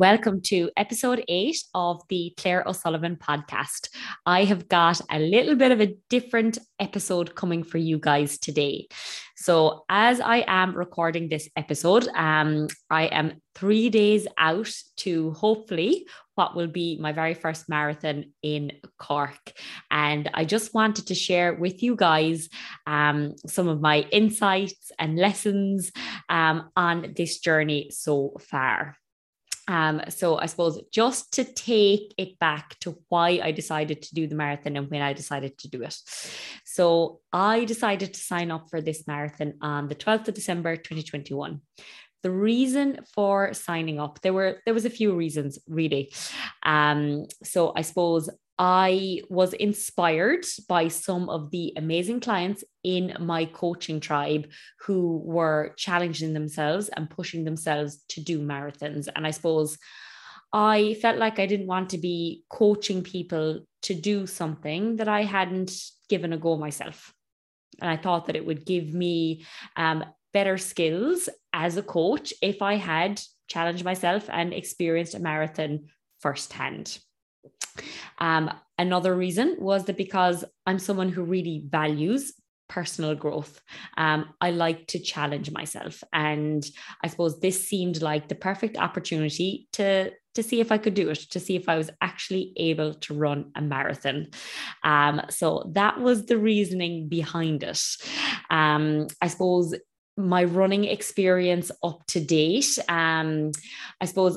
Welcome to episode eight of the Claire O'Sullivan podcast. I have got a little bit of a different episode coming for you guys today. So, as I am recording this episode, um, I am three days out to hopefully what will be my very first marathon in Cork. And I just wanted to share with you guys um, some of my insights and lessons um, on this journey so far. Um, so I suppose just to take it back to why I decided to do the marathon and when I decided to do it. So I decided to sign up for this marathon on the 12th of December 2021. The reason for signing up, there were there was a few reasons really. Um, so I suppose I was inspired by some of the amazing clients in my coaching tribe who were challenging themselves and pushing themselves to do marathons. And I suppose I felt like I didn't want to be coaching people to do something that I hadn't given a go myself. And I thought that it would give me um, better skills as a coach if I had challenged myself and experienced a marathon firsthand. Um, another reason was that because I'm someone who really values personal growth. Um, I like to challenge myself. And I suppose this seemed like the perfect opportunity to, to see if I could do it, to see if I was actually able to run a marathon. Um, so that was the reasoning behind it. Um, I suppose my running experience up to date. Um, I suppose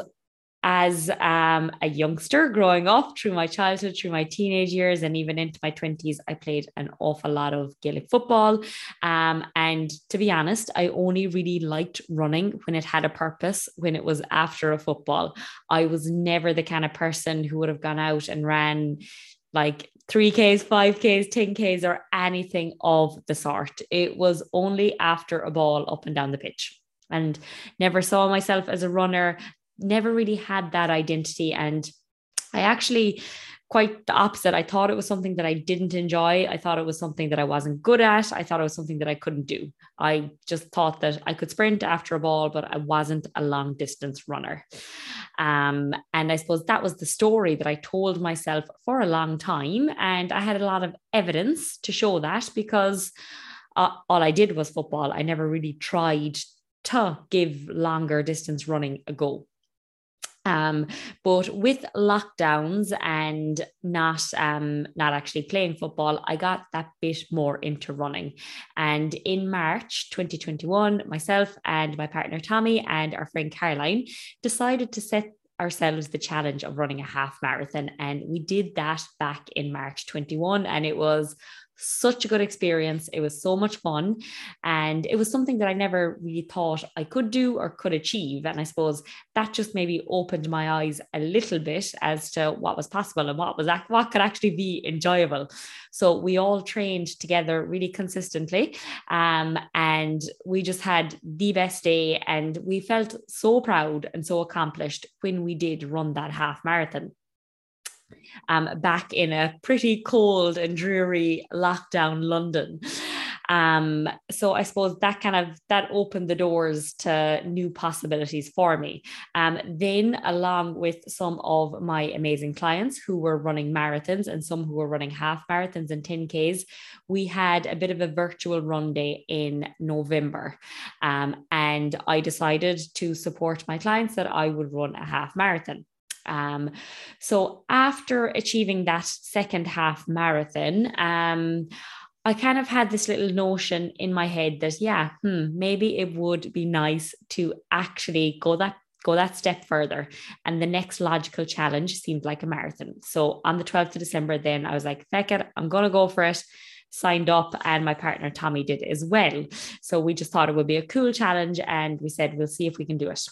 as um, a youngster growing up through my childhood, through my teenage years, and even into my 20s, I played an awful lot of Gaelic football. Um, and to be honest, I only really liked running when it had a purpose, when it was after a football. I was never the kind of person who would have gone out and ran like 3Ks, 5Ks, 10Ks, or anything of the sort. It was only after a ball up and down the pitch and never saw myself as a runner, never really had that identity. And I actually quite the opposite. I thought it was something that I didn't enjoy. I thought it was something that I wasn't good at. I thought it was something that I couldn't do. I just thought that I could sprint after a ball, but I wasn't a long distance runner. Um, and I suppose that was the story that I told myself for a long time. And I had a lot of evidence to show that because uh, all I did was football. I never really tried to give longer distance running a go. Um, but with lockdowns and not um, not actually playing football, I got that bit more into running. And in March 2021, myself and my partner Tommy and our friend Caroline decided to set ourselves the challenge of running a half marathon. And we did that back in March 21, and it was such a good experience. It was so much fun. And it was something that I never really thought I could do or could achieve. And I suppose that just maybe opened my eyes a little bit as to what was possible and what was what could actually be enjoyable. So we all trained together really consistently. Um, and we just had the best day. And we felt so proud and so accomplished when we did run that half marathon um, back in a pretty cold and dreary lockdown London. Um, so I suppose that kind of that opened the doors to new possibilities for me. Um, then, along with some of my amazing clients who were running marathons and some who were running half marathons and 10Ks, we had a bit of a virtual run day in November. Um, and I decided to support my clients that I would run a half marathon. Um, so after achieving that second half marathon, um, I kind of had this little notion in my head that yeah, hmm, maybe it would be nice to actually go that go that step further. And the next logical challenge seemed like a marathon. So on the 12th of December, then I was like, feck it, I'm gonna go for it. Signed up, and my partner Tommy did as well. So we just thought it would be a cool challenge, and we said we'll see if we can do it.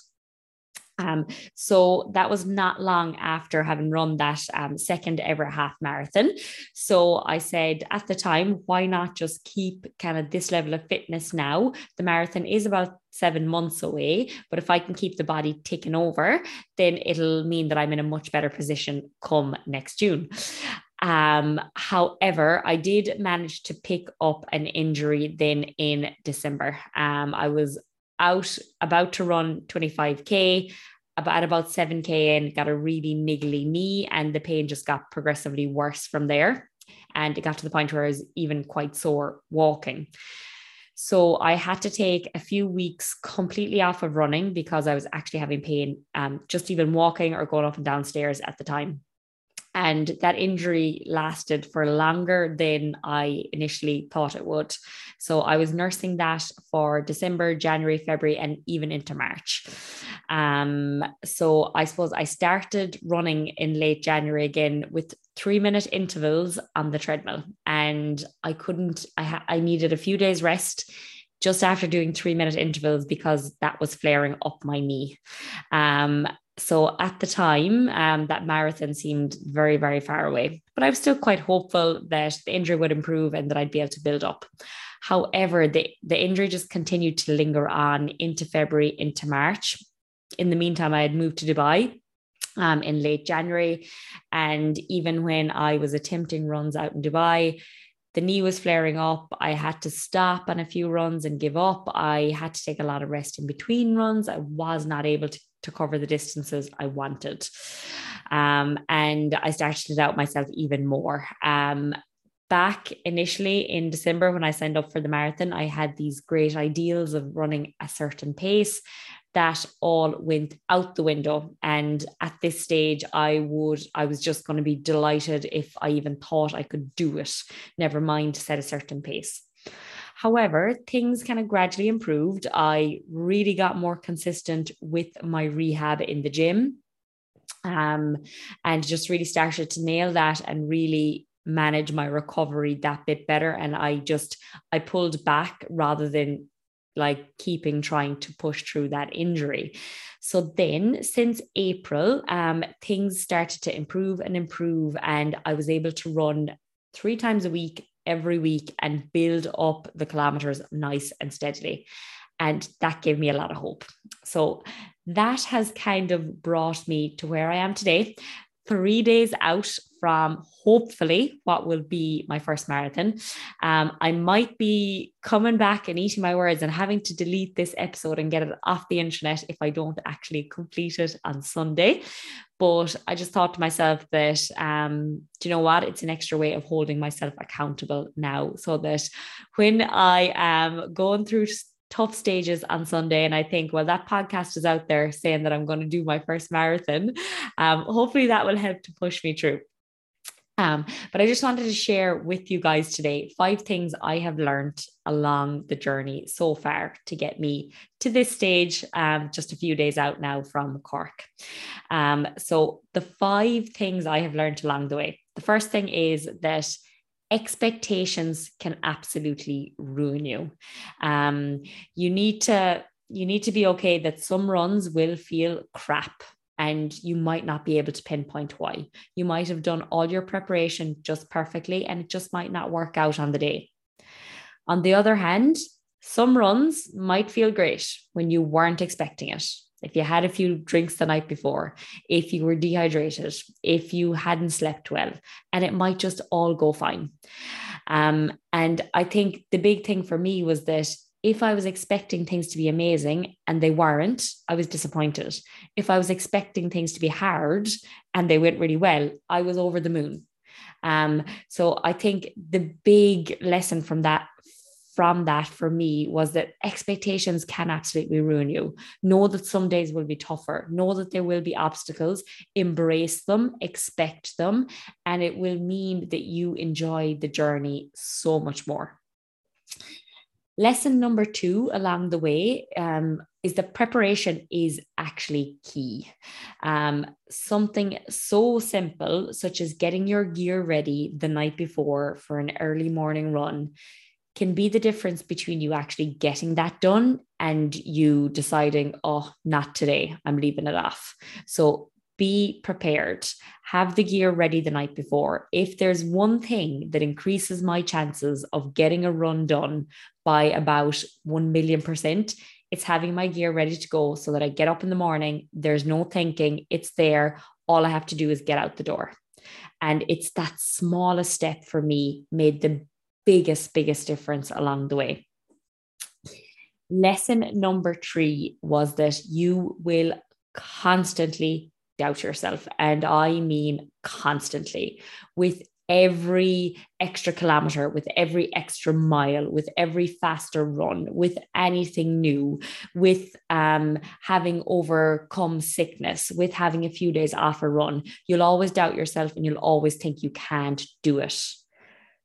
Um, so that was not long after having run that um, second ever half marathon. So I said at the time, why not just keep kind of this level of fitness now? The marathon is about seven months away, but if I can keep the body ticking over, then it'll mean that I'm in a much better position come next June. Um, however, I did manage to pick up an injury then in December. Um, I was out about to run 25k about about 7k in got a really niggly knee and the pain just got progressively worse from there and it got to the point where I was even quite sore walking. So I had to take a few weeks completely off of running because I was actually having pain, um, just even walking or going up and downstairs at the time. And that injury lasted for longer than I initially thought it would. So I was nursing that for December, January, February, and even into March. Um, so I suppose I started running in late January again with three minute intervals on the treadmill. And I couldn't, I, ha- I needed a few days rest just after doing three minute intervals because that was flaring up my knee. Um, so at the time, um, that marathon seemed very, very far away, but I was still quite hopeful that the injury would improve and that I'd be able to build up. However, the, the injury just continued to linger on into February, into March. In the meantime, I had moved to Dubai um, in late January. And even when I was attempting runs out in Dubai, the knee was flaring up. I had to stop on a few runs and give up. I had to take a lot of rest in between runs. I was not able to to cover the distances I wanted. Um, and I started to doubt myself even more. Um, back initially in December when I signed up for the marathon, I had these great ideals of running a certain pace that all went out the window and at this stage i would i was just going to be delighted if i even thought i could do it never mind set a certain pace However, things kind of gradually improved. I really got more consistent with my rehab in the gym um, and just really started to nail that and really manage my recovery that bit better. And I just, I pulled back rather than like keeping trying to push through that injury. So then, since April, um, things started to improve and improve, and I was able to run three times a week every week and build up the kilometers nice and steadily. And that gave me a lot of hope. So that has kind of brought me to where I am today. Three days out from hopefully what will be my first marathon. Um, I might be coming back and eating my words and having to delete this episode and get it off the internet if I don't actually complete it on Sunday. But I just thought to myself that, um, do you know what? It's an extra way of holding myself accountable now so that when I am going through tough stages on Sunday. And I think, well, that podcast is out there saying that I'm going to do my first marathon. Um, hopefully, that will help to push me through. Um, but I just wanted to share with you guys today five things I have learned along the journey so far to get me to this stage, um, just a few days out now from Cork. Um, so, the five things I have learned along the way. The first thing is that expectations can absolutely ruin you. Um, you need to you need to be okay that some runs will feel crap and you might not be able to pinpoint why. You might have done all your preparation just perfectly and it just might not work out on the day. On the other hand, some runs might feel great when you weren't expecting it. If you had a few drinks the night before, if you were dehydrated, if you hadn't slept well, and it might just all go fine. Um, and I think the big thing for me was that if I was expecting things to be amazing and they weren't, I was disappointed. If I was expecting things to be hard and they went really well, I was over the moon. Um, so I think the big lesson from that from that for me was that expectations can absolutely ruin you. Know that some days will be tougher. Know that there will be obstacles. Embrace them, expect them, and it will mean that you enjoy the journey so much more. Lesson number two along the way um, is that preparation is actually key. Um, something so simple, such as getting your gear ready the night before for an early morning run, can be the difference between you actually getting that done and you deciding, oh, not today, I'm leaving it off. So be prepared, have the gear ready the night before. If there's one thing that increases my chances of getting a run done by about 1 million percent, it's having my gear ready to go so that I get up in the morning, there's no thinking, it's there. All I have to do is get out the door. And it's that smallest step for me made the biggest, biggest difference along the way. Lesson number three was that you will constantly doubt yourself. And I mean constantly with every extra kilometer, with every extra mile, with every faster run, with anything new, with um, having overcome sickness, with having a few days off a run, you'll always doubt yourself and you'll always think you can't do it.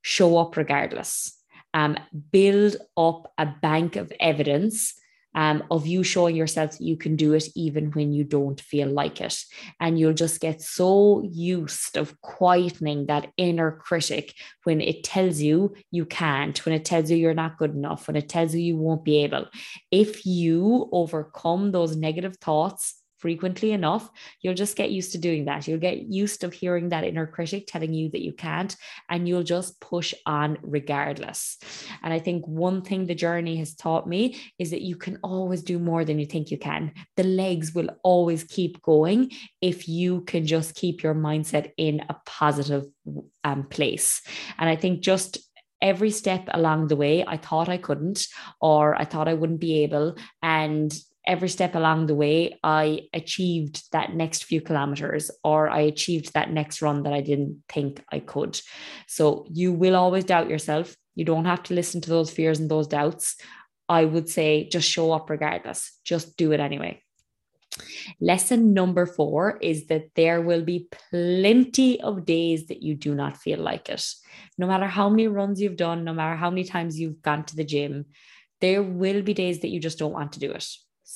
Show up regardless. Um, build up a bank of evidence um, of you showing yourself you can do it even when you don't feel like it. And you'll just get so used of quietening that inner critic when it tells you you can't, when it tells you you're not good enough, when it tells you you won't be able. If you overcome those negative thoughts frequently enough, you'll just get used to doing that. You'll get used to hearing that inner critic telling you that you can't, and you'll just push on regardless. And I think one thing the journey has taught me is that you can always do more than you think you can. The legs will always keep going if you can just keep your mindset in a positive um, place. And I think just every step along the way, I thought I couldn't, or I thought I wouldn't be able. And every step along the way, I achieved that next few kilometers or I achieved that next run that I didn't think I could. So you will always doubt yourself. You don't have to listen to those fears and those doubts. I would say just show up regardless, just do it anyway. Lesson number four is that there will be plenty of days that you do not feel like it. No matter how many runs you've done, no matter how many times you've gone to the gym, there will be days that you just don't want to do it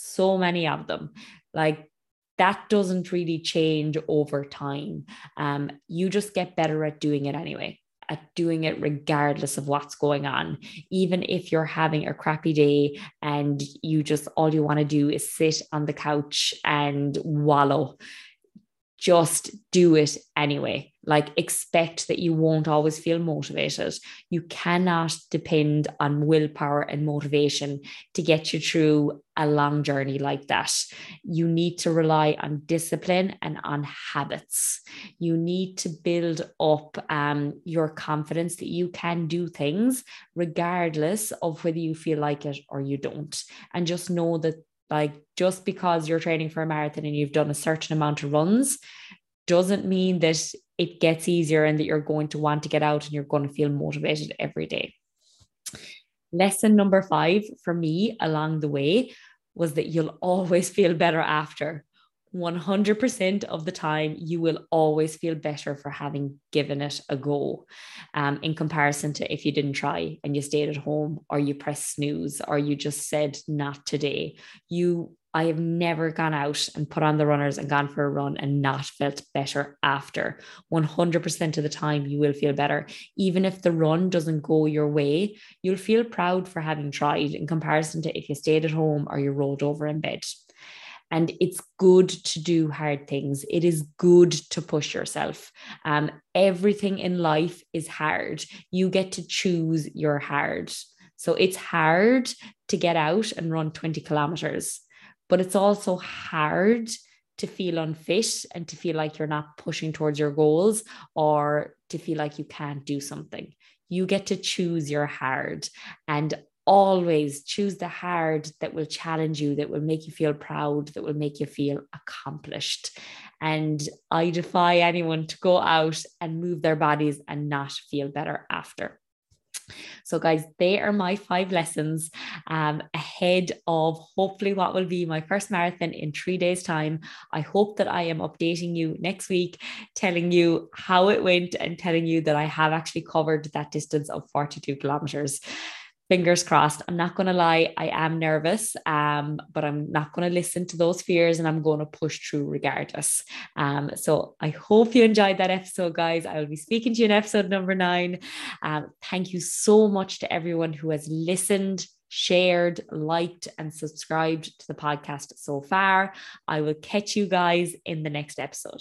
so many of them. Like that doesn't really change over time. Um, you just get better at doing it anyway, at doing it regardless of what's going on. Even if you're having a crappy day and you just all you want to do is sit on the couch and wallow, just do it anyway. Like, expect that you won't always feel motivated. You cannot depend on willpower and motivation to get you through a long journey like that. You need to rely on discipline and on habits. You need to build up um, your confidence that you can do things regardless of whether you feel like it or you don't. And just know that like just because you're training for a marathon and you've done a certain amount of runs doesn't mean that it gets easier and that you're going to want to get out and you're going to feel motivated every day. Lesson number five for me along the way was that you'll always feel better after. 100% of the time, you will always feel better for having given it a go um, in comparison to if you didn't try and you stayed at home or you pressed snooze or you just said, not today. You I have never gone out and put on the runners and gone for a run and not felt better after. 100% of the time, you will feel better. Even if the run doesn't go your way, you'll feel proud for having tried in comparison to if you stayed at home or you rolled over in bed. And it's good to do hard things. It is good to push yourself. Um, everything in life is hard. You get to choose your hard. So it's hard to get out and run 20 kilometers but it's also hard to feel unfit and to feel like you're not pushing towards your goals or to feel like you can't do something. You get to choose your hard and always choose the hard that will challenge you, that will make you feel proud, that will make you feel accomplished. And I defy anyone to go out and move their bodies and not feel better after. So, guys, they are my five lessons um, ahead of hopefully what will be my first marathon in three days' time. I hope that I am updating you next week, telling you how it went and telling you that I have actually covered that distance of 42 kilometers fingers crossed. I'm not going to lie, I am nervous, um, but I'm not going to listen to those fears and I'm going to push through regardless. Um, so I hope you enjoyed that episode, guys. I will be speaking to you in episode number nine. Um, thank you so much to everyone who has listened. Shared, liked, and subscribed to the podcast so far. I will catch you guys in the next episode.